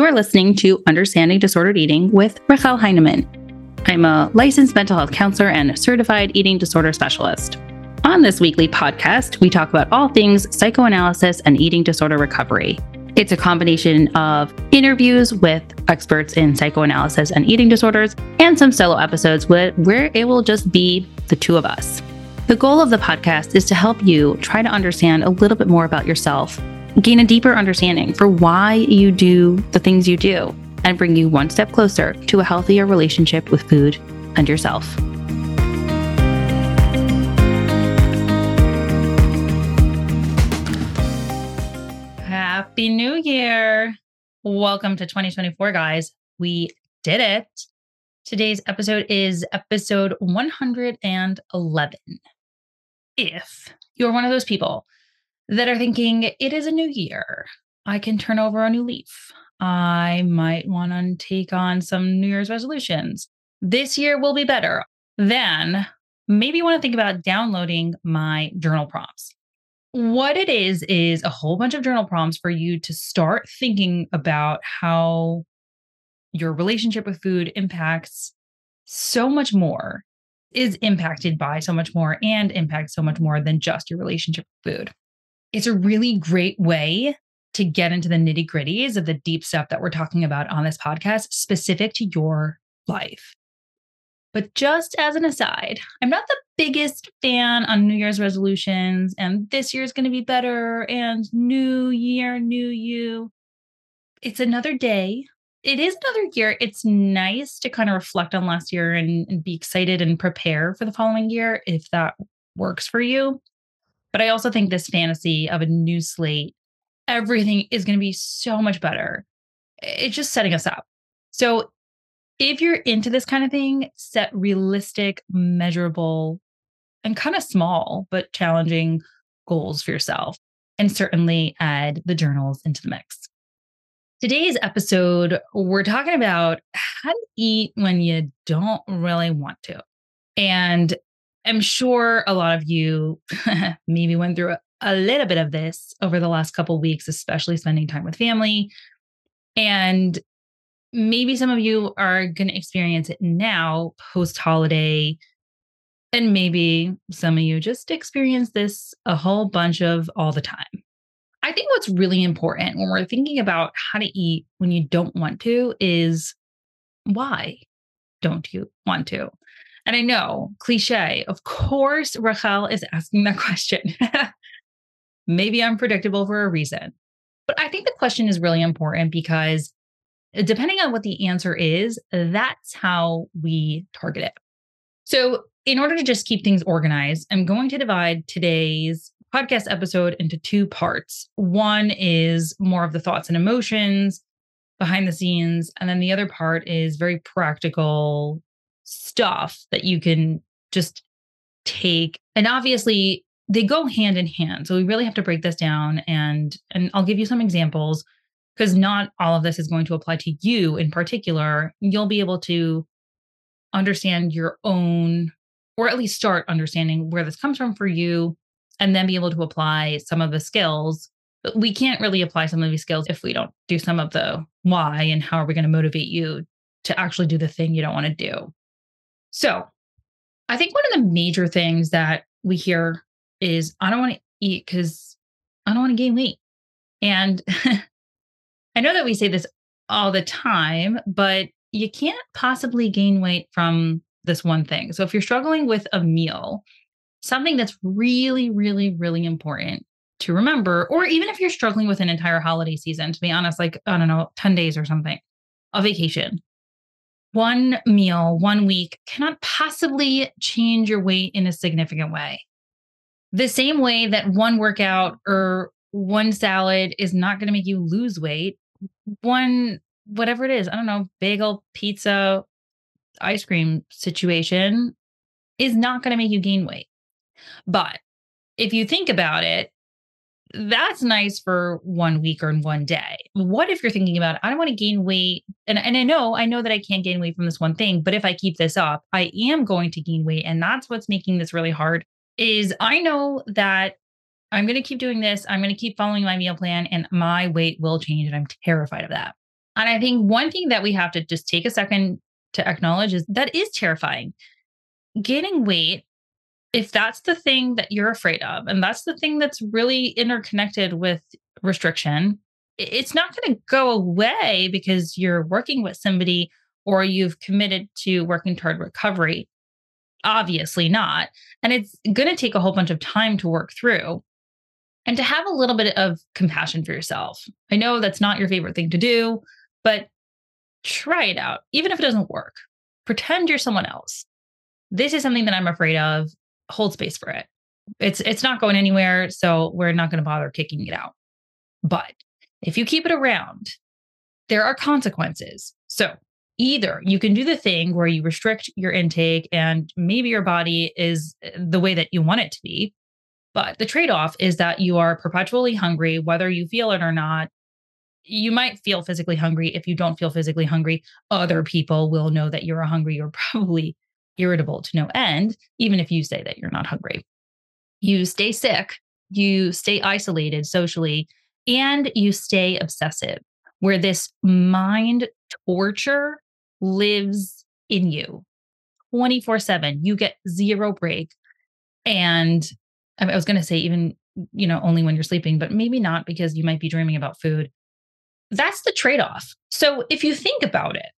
You're listening to Understanding Disordered Eating with Rachelle Heinemann. I'm a licensed mental health counselor and certified eating disorder specialist. On this weekly podcast, we talk about all things psychoanalysis and eating disorder recovery. It's a combination of interviews with experts in psychoanalysis and eating disorders and some solo episodes where it will just be the two of us. The goal of the podcast is to help you try to understand a little bit more about yourself, gain a deeper understanding for why you do the things you do, and bring you one step closer to a healthier relationship with food and yourself. Happy New Year! Welcome to 2024, guys. We did it. Today's episode is episode 111 if you're one of those people that are thinking it is a new year, I can turn over a new leaf. I might want to take on some New Year's resolutions. This year will be better. Then maybe you want to think about downloading my journal prompts. What it is, is a whole bunch of journal prompts for you to start thinking about how your relationship with food impacts so much more is impacted by so much more and impacts so much more than just your relationship with food. It's a really great way to get into the nitty gritties of the deep stuff that we're talking about on this podcast, specific to your life. But just as an aside, I'm not the biggest fan on New Year's resolutions and this year's going to be better and new year, new you. It's another day it is another year. It's nice to kind of reflect on last year and, and, be excited and prepare for the following year if that works for you. But I also think this fantasy of a new slate, everything is going to be so much better. It's just setting us up. So if you're into this kind of thing, set realistic, measurable, and kind of small, but challenging goals for yourself. And certainly add the journals into the mix. Today's episode, we're talking about how to eat when you don't really want to. And I'm sure a lot of you maybe went through a, little bit of this over the last couple weeks, especially spending time with family. And maybe some of you are going to experience it now post holiday. And maybe some of you just experience this a whole bunch of all the time. I think what's really important when we're thinking about how to eat when you don't want to is why don't you want to? And I know, cliche, of course, Rachelle is asking that question. Maybe I'm predictable for a reason. But I think the question is really important because uh, depending on what the answer is, that's how we target it. So, in order to just keep things organized, I'm going to divide today's podcast episode into two parts. One is more of the thoughts and emotions behind the scenes, and then the other part is very practical stuff that you can just take. And obviously, they go hand in hand. So we really have to break this down and and I'll give you some examples because not all of this is going to apply to you in particular. You'll be able to understand your own or at least start understanding where this comes from for you and then be able to apply some of the skills. But we can't really apply some of these skills if we don't do some of the why and how are we going to motivate you to actually do the thing you don't want to do. So, I think one of the major things that we hear is I don't want to eat because I don't want to gain weight. And I know that we say this all the time, but you can't possibly gain weight from this one thing. So if you're struggling with a meal something that's really, really, really important to remember, or even if you're struggling with an entire holiday season, to be honest, like, I don't know, 10 days or something, a vacation, one meal, one week cannot possibly change your weight in a significant way. The same way that one workout or one salad is not going to make you lose weight, one, whatever it is, I don't know, bagel, pizza, ice cream situation is not going to make you gain weight. But if you think about it, that's nice for one week or one day. What if you're thinking about, I don't want to gain weight? And, and I know, I know that I can't gain weight from this one thing, but if I keep this up, I am going to gain weight. And that's what's making this really hard is I know that I'm going to keep doing this. I'm going to keep following my meal plan and my weight will change. And I'm terrified of that. And I think one thing that we have to just take a second to acknowledge is that is terrifying. Gaining weight, if that's the thing that you're afraid of, and that's the thing that's really interconnected with restriction, it's not going to go away because you're working with somebody or you've committed to working toward recovery. Obviously not. And it's going to take a whole bunch of time to work through and to have a little bit of compassion for yourself. I know that's not your favorite thing to do, but try it out. Even if it doesn't work, pretend you're someone else. This is something that I'm afraid of. Hold space for it. It's it's not going anywhere, so we're not going to bother kicking it out. But if you keep it around, there are consequences. So either you can do the thing where you restrict your intake and maybe your body is eh, the way that you want it to be. But the trade off is that you are perpetually hungry, whether you feel it or not. You might feel physically hungry. If you don't feel physically hungry, other people will know that you're hungry. You're probably irritable to no end, even if you say that you're not hungry. You stay sick, you stay isolated socially, and you stay obsessive, where this mind torture lives in you 24 7. You get zero break. And I was going to say, even, you know, only when you're sleeping, but maybe not because you might be dreaming about food. That's the trade off. So if you think about it,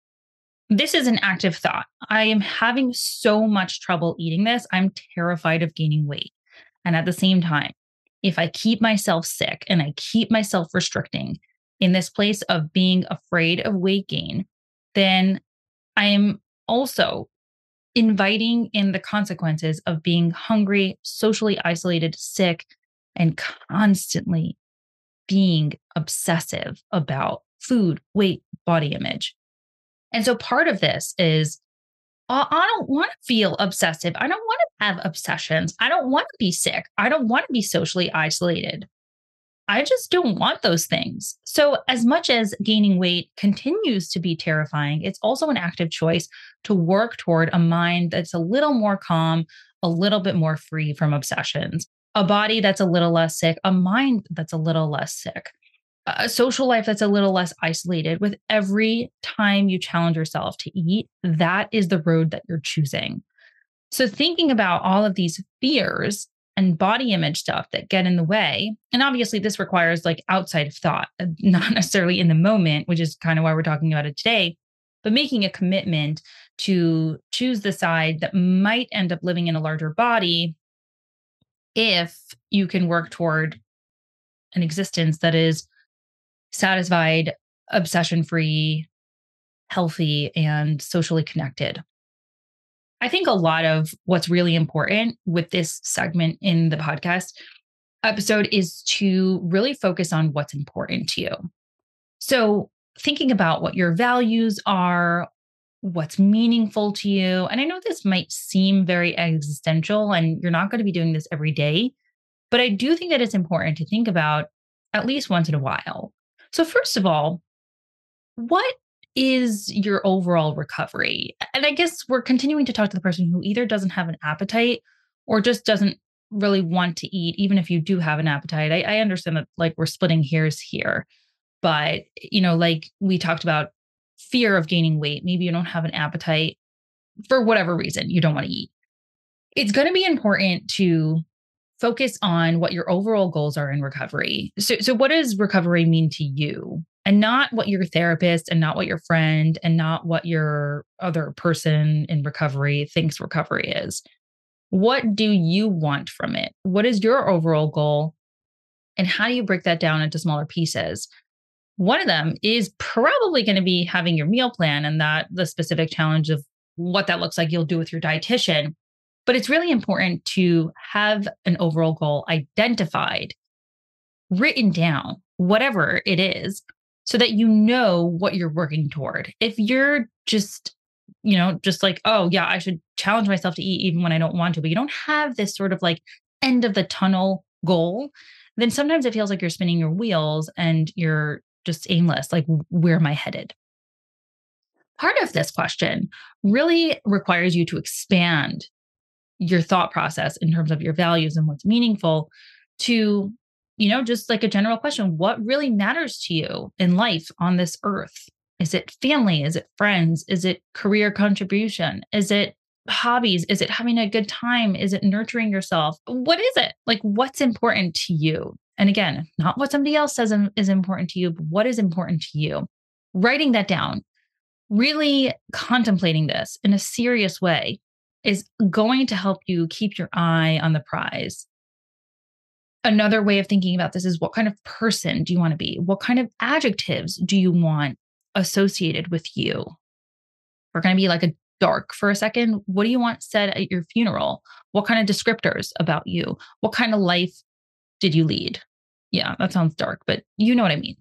this is an active thought. I am having so much trouble eating this. I'm terrified of gaining weight. And at the same time, if I keep myself sick and I keep myself restricting in this place of being afraid of weight gain, then I am also inviting in the consequences of being hungry, socially isolated, sick, and constantly being obsessive about food, weight, body image. And so part of this is I don't want to feel obsessive. I don't want to have obsessions. I don't want to be sick. I don't want to be socially isolated. I just don't want those things. So, as much as gaining weight continues to be terrifying, it's also an active choice to work toward a mind that's a little more calm, a little bit more free from obsessions, a body that's a little less sick, a mind that's a little less sick, a social life that's a little less isolated. With every time you challenge yourself to eat, that is the road that you're choosing. So, thinking about all of these fears and body image stuff that get in the way. And obviously, this requires like outside of thought, uh, not necessarily in the moment, which is kind of why we're talking about it today, but making a commitment to choose the side that might end up living in a larger body if you can work toward an existence that is satisfied, obsession free, healthy, and socially connected. I think a lot of what's really important with this segment in the podcast episode is to really focus on what's important to you. So, thinking about what your values are, what's meaningful to you. And I know this might seem very existential and you're not going to be doing this every day, but I do think that it's important to think about at least once in a while. So, first of all, what is your overall recovery? And I guess we're continuing to talk to the person who either doesn't have an appetite or just doesn't really want to eat, even if you do have an appetite. I, I understand that like we're splitting hairs here, but you know, like we talked about fear of gaining weight. Maybe you don't have an appetite for whatever reason you don't want to eat. It's going to be important to focus on what your overall goals are in recovery. So, so what does recovery mean to you? and not what your therapist and not what your friend and not what your other person in recovery thinks recovery is. What do you want from it? What is your overall goal? And how do you break that down into smaller pieces? One of them is probably going to be having your meal plan and that the specific challenge of what that looks like you'll do with your dietitian. But it's really important to have an overall goal identified, written down, whatever it is, so that you know what you're working toward. If you're just, you know, just like, oh, yeah, I should challenge myself to eat even when I don't want to, but you don't have this sort of like end of the tunnel goal, then sometimes it feels like you're spinning your wheels and you're just aimless. Like, where am I headed? Part of this question really requires you to expand your thought process in terms of your values and what's meaningful to you know, just like a general question what really matters to you in life on this earth? Is it family? Is it friends? Is it career contribution? Is it hobbies? Is it having a good time? Is it nurturing yourself? What is it? Like, what's important to you? And again, not what somebody else says is important to you, but what is important to you? Writing that down, really contemplating this in a serious way is going to help you keep your eye on the prize. Another way of thinking about this is what kind of person do you want to be? What kind of adjectives do you want associated with you? We're going to be like a dark for a second. What do you want said at your funeral? What kind of descriptors about you? What kind of life did you lead? Yeah, that sounds dark, but you know what I mean.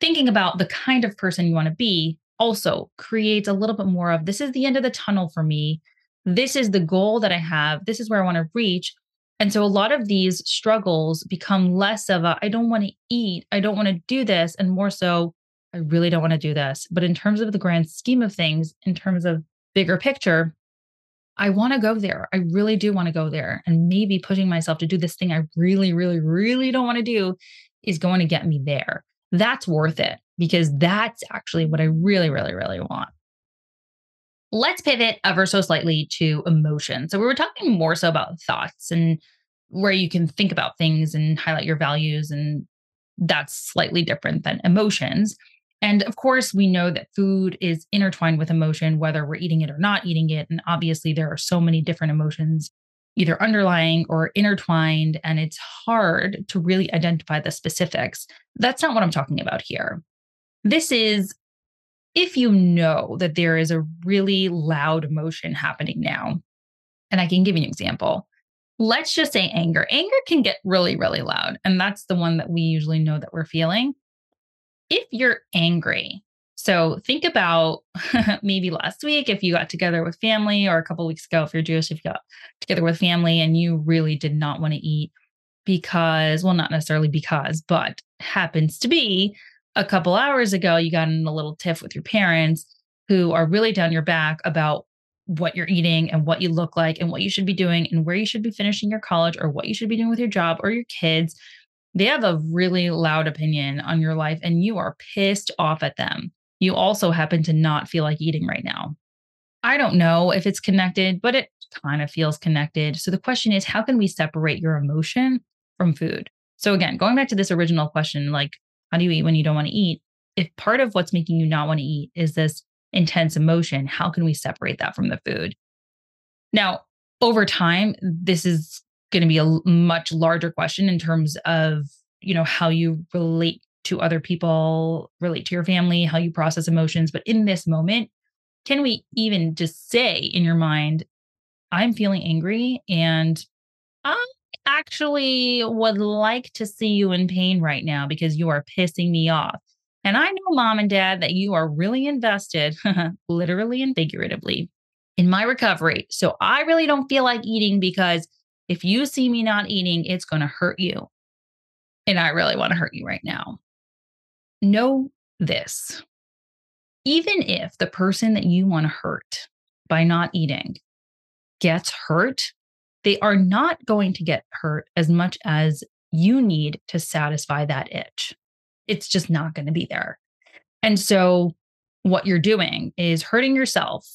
Thinking about the kind of person you want to be also creates a little bit more of this is the end of the tunnel for me. This is the goal that I have. This is where I want to reach. And so a lot of these struggles become less of a I don't want to eat, I don't want to do this, and more so, I really don't want to do this. But in terms of the grand scheme of things, in terms of bigger picture, I want to go there. I really do want to go there. And maybe pushing myself to do this thing I really, really, really don't want to do is going to get me there. That's worth it because that's actually what I really, really, really want. Let's pivot ever so slightly to emotion. So, we were talking more so about thoughts and where you can think about things and highlight your values. And that's slightly different than emotions. And of course, we know that food is intertwined with emotion, whether we're eating it or not eating it. And obviously, there are so many different emotions, either underlying or intertwined, and it's hard to really identify the specifics. That's not what I'm talking about here. This is if you know that there is a really loud emotion happening now. And I can give you an example. Let's just say anger. Anger can get really, really loud. And that's the one that we usually know that we're feeling if you're angry, so think about maybe last week if you got together with family, or a couple weeks ago if you're Jewish, if you got together with family and you really did not want to eat because, well, not necessarily because, but happens to be a couple hours ago, you got in a little tiff with your parents who are really down your back about what you're eating and what you look like and what you should be doing and where you should be finishing your college or what you should be doing with your job or your kids they have a really loud opinion on your life and you are pissed off at them. You also happen to not feel like eating right now. I don't know if it's connected, but it kind of feels connected. So the question is how can we separate your emotion from food? So again, going back to this original question, like, how do you eat when you don't want to eat? If part of what's making you not want to eat is this intense emotion, how can we separate that from the food? Now, over time, this is going to be a much larger question in terms of you know how you relate to other people relate to your family how you process emotions but in this moment can we even just say in your mind i'm feeling angry and i actually would like to see you in pain right now because you are pissing me off and i know mom and dad that you are really invested literally and figuratively in my recovery so i really don't feel like eating because if you see me not eating, it's going to hurt you. And I really want to hurt you right now. Know this even if the person that you want to hurt by not eating gets hurt, they are not going to get hurt as much as you need to satisfy that itch. It's just not going to be there. And so, what you're doing is hurting yourself,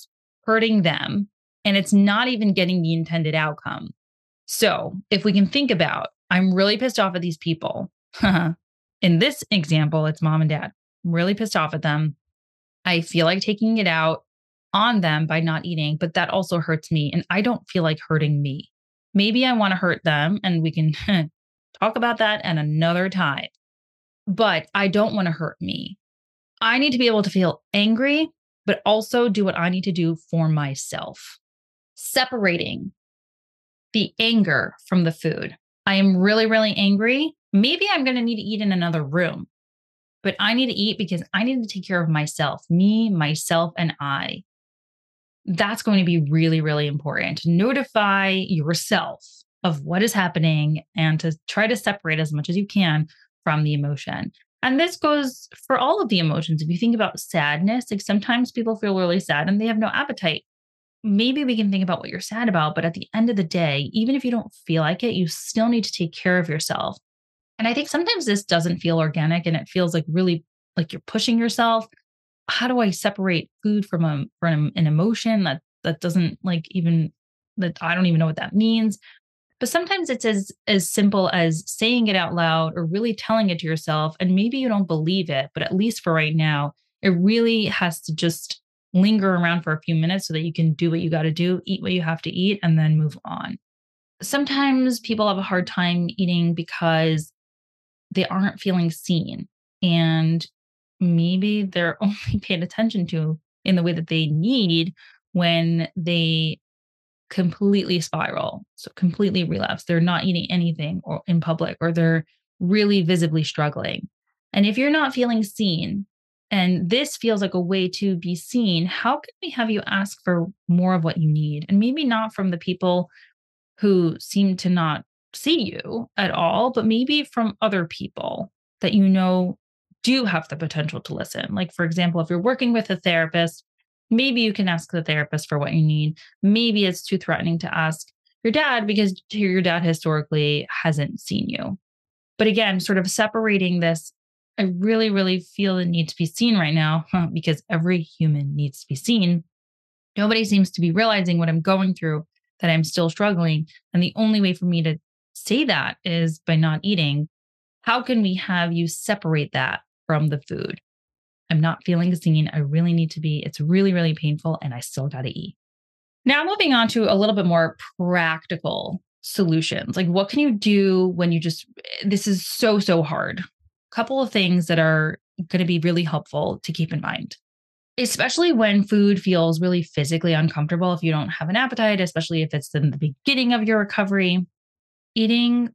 hurting them, and it's not even getting the intended outcome. So if we can think about, I'm really pissed off at these people. In this example, it's mom and dad. I'm really pissed off at them. I feel like taking it out on them by not eating, but that also hurts me. And I don't feel like hurting me. Maybe I want to hurt them and we can talk about that at another time. But I don't want to hurt me. I need to be able to feel angry, but also do what I need to do for myself. Separating the anger from the food. I am really, really angry. Maybe I'm going to need to eat in another room, but I need to eat because I need to take care of myself, me, myself, and I. That's going to be really, really important to notify yourself of what is happening and to try to separate as much as you can from the emotion. And this goes for all of the emotions. If you think about sadness, like sometimes people feel really sad and they have no appetite maybe we can think about what you're sad about, but at the end of the day, even if you don't feel like it, you still need to take care of yourself. And I think sometimes this doesn't feel organic and it feels like really like you're pushing yourself. How do I separate food from a from an emotion that that doesn't like even that I don't even know what that means. But sometimes it's as as simple as saying it out loud or really telling it to yourself and maybe you don't believe it, but at least for right now, it really has to just linger around for a few minutes so that you can do what you got to do, eat what you have to eat and then move on. Sometimes people have a hard time eating because they aren't feeling seen and maybe they're only paid attention to in the way that they need when they completely spiral so completely relapse. They're not eating anything or in public or they're really visibly struggling. And if you're not feeling seen and this feels like a way to be seen how can we have you ask for more of what you need? And maybe not from the people who seem to not see you at all but maybe from other people that you know do have the potential to listen. Like, for example, if you're working with a therapist, maybe you can ask the therapist for what you need. Maybe it's too threatening to ask your dad because your dad historically hasn't seen you. But again, sort of separating this, I really, really feel the need to be seen right now because every human needs to be seen. Nobody seems to be realizing what I'm going through, that I'm still struggling. And the only way for me to say that is by not eating. How can we have you separate that from the food. I'm not feeling seen. I really need to be. It's really, really painful, and I still got to eat. Now, moving on to a little bit more practical solutions. Like, what can you do when you just, eh, this is so, so hard? A couple of things that are going to be really helpful to keep in mind, especially when food feels really physically uncomfortable. If you don't have an appetite, especially if it's in the beginning of your recovery, eating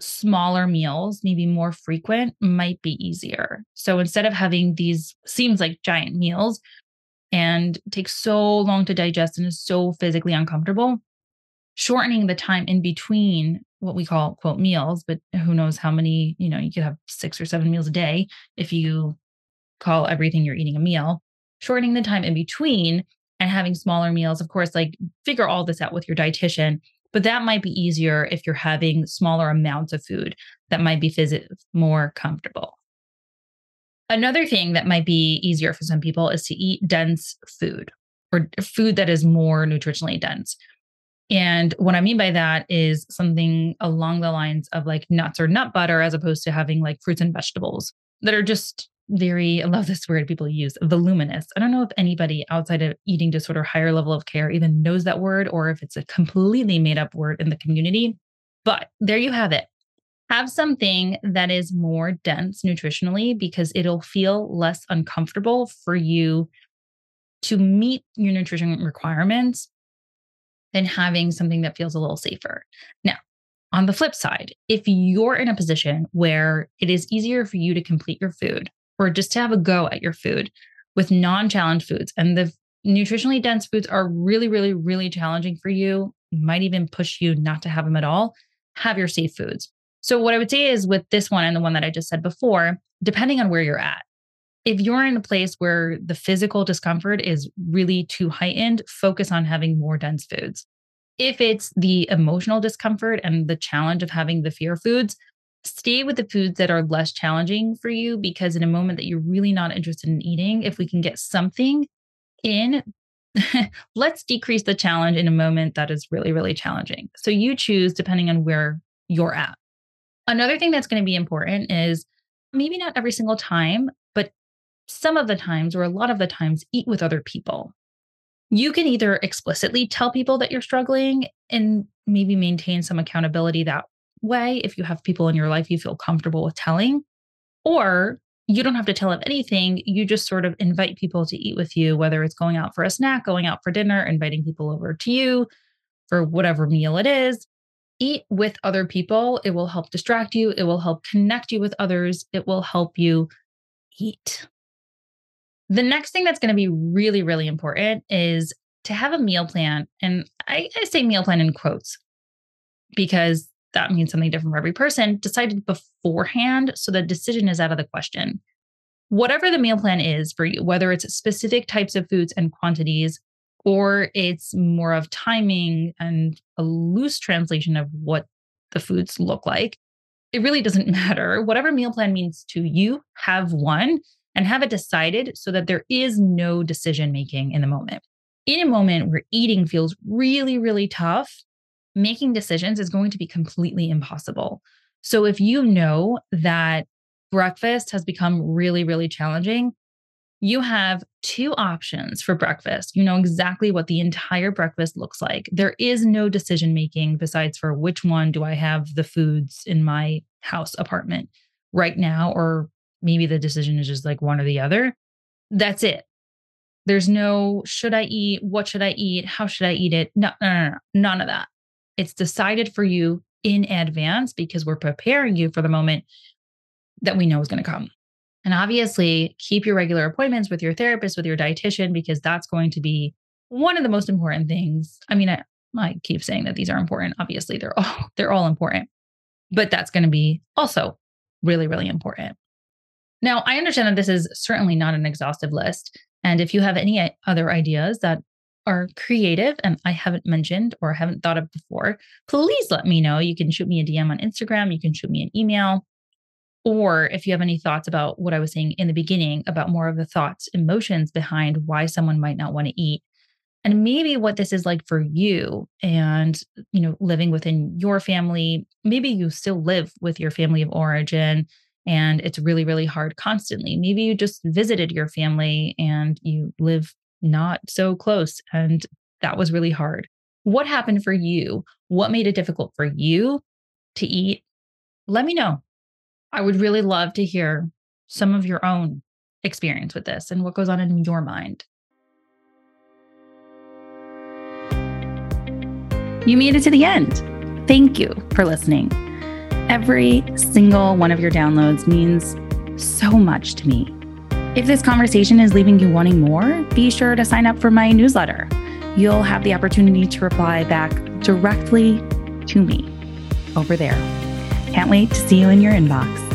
smaller meals, maybe more frequent, might be easier. So instead of having these seems like giant meals and takes so long to digest and is so physically uncomfortable, shortening the time in between what we call quote meals, but who knows how many, you know, you could have six or seven meals a day if you call everything you're eating a meal. Shortening the time in between and having smaller meals, of course, like figure all this out with your dietitian but that might be easier if you're having smaller amounts of food that might be more comfortable. Another thing that might be easier for some people is to eat dense food or food that is more nutritionally dense. And what I mean by that is something along the lines of like nuts or nut butter, as opposed to having like fruits and vegetables that are just very, I love this word people use, voluminous. I don't know if anybody outside of eating disorder, higher level of care even knows that word or if it's a completely made up word in the community. But there you have it. Have something that is more dense nutritionally because it'll feel less uncomfortable for you to meet your nutrition requirements than having something that feels a little safer. Now, on the flip side, if you're in a position where it is easier for you to complete your food, or just to have a go at your food with non challenge foods. And the nutritionally dense foods are really, really, really challenging for you, might even push you not to have them at all. Have your safe foods. So, what I would say is with this one and the one that I just said before, depending on where you're at, if you're in a place where the physical discomfort is really too heightened, focus on having more dense foods. If it's the emotional discomfort and the challenge of having the fear foods, stay with the foods that are less challenging for you because in a moment that you're really not interested in eating, if we can get something in, let's decrease the challenge in a moment that is really, really challenging. So you choose depending on where you're at. Another thing that's going to be important is maybe not every single time, but some of the times or a lot of the times, eat with other people. You can either explicitly tell people that you're struggling and maybe maintain some accountability that way if you have people in your life you feel comfortable with telling, or you don't have to tell them anything. You just sort of invite people to eat with you, whether it's going out for a snack, going out for dinner, inviting people over to you for whatever meal it is. Eat with other people. It will help distract you. It will help connect you with others. It will help you eat. The next thing that's going to be really, really important is to have a meal plan. And I, I say meal plan in quotes because that means something different for every person, decided beforehand so the decision is out of the question. Whatever the meal plan is for you, whether it's specific types of foods and quantities, or it's more of timing and a loose translation of what the foods look like, it really doesn't matter. Whatever meal plan means to you, have one and have it decided so that there is no decision making in the moment. In a moment where eating feels really, really tough, making decisions is going to be completely impossible. So if you know that breakfast has become really, really challenging, you have two options for breakfast. You know exactly what the entire breakfast looks like. There is no decision making besides for which one do I have the foods in my house apartment right now, or maybe the decision is just like one or the other. That's it. There's no should I eat? What should I eat? How should I eat it? No, no, no, no, none of that. It's decided for you in advance because we're preparing you for the moment that we know is going to come. And obviously, keep your regular appointments with your therapist, with your dietitian, because that's going to be one of the most important things. I mean, I, I keep saying that these are important. Obviously, they're all they're all important, but that's going to be also really, really important. Now, I understand that this is certainly not an exhaustive list. And if you have any other ideas that are creative and I haven't mentioned or haven't thought of before, please let me know. You can shoot me a DM on Instagram, you can shoot me an email. Or if you have any thoughts about what I was saying in the beginning about more of the thoughts, emotions behind why someone might not want to eat, and maybe what this is like for you and you know living within your family maybe you still live with your family of origin and it's really really hard constantly maybe you just visited your family and you live not so close and that was really hard what happened for you what made it difficult for you to eat let me know I would really love to hear some of your own experience with this and what goes on in your mind. You made it to the end. Thank you for listening. Every single one of your downloads means so much to me. If this conversation is leaving you wanting more, be sure to sign up for my newsletter. You'll have the opportunity to reply back directly to me over there. Can't wait to see you in your inbox.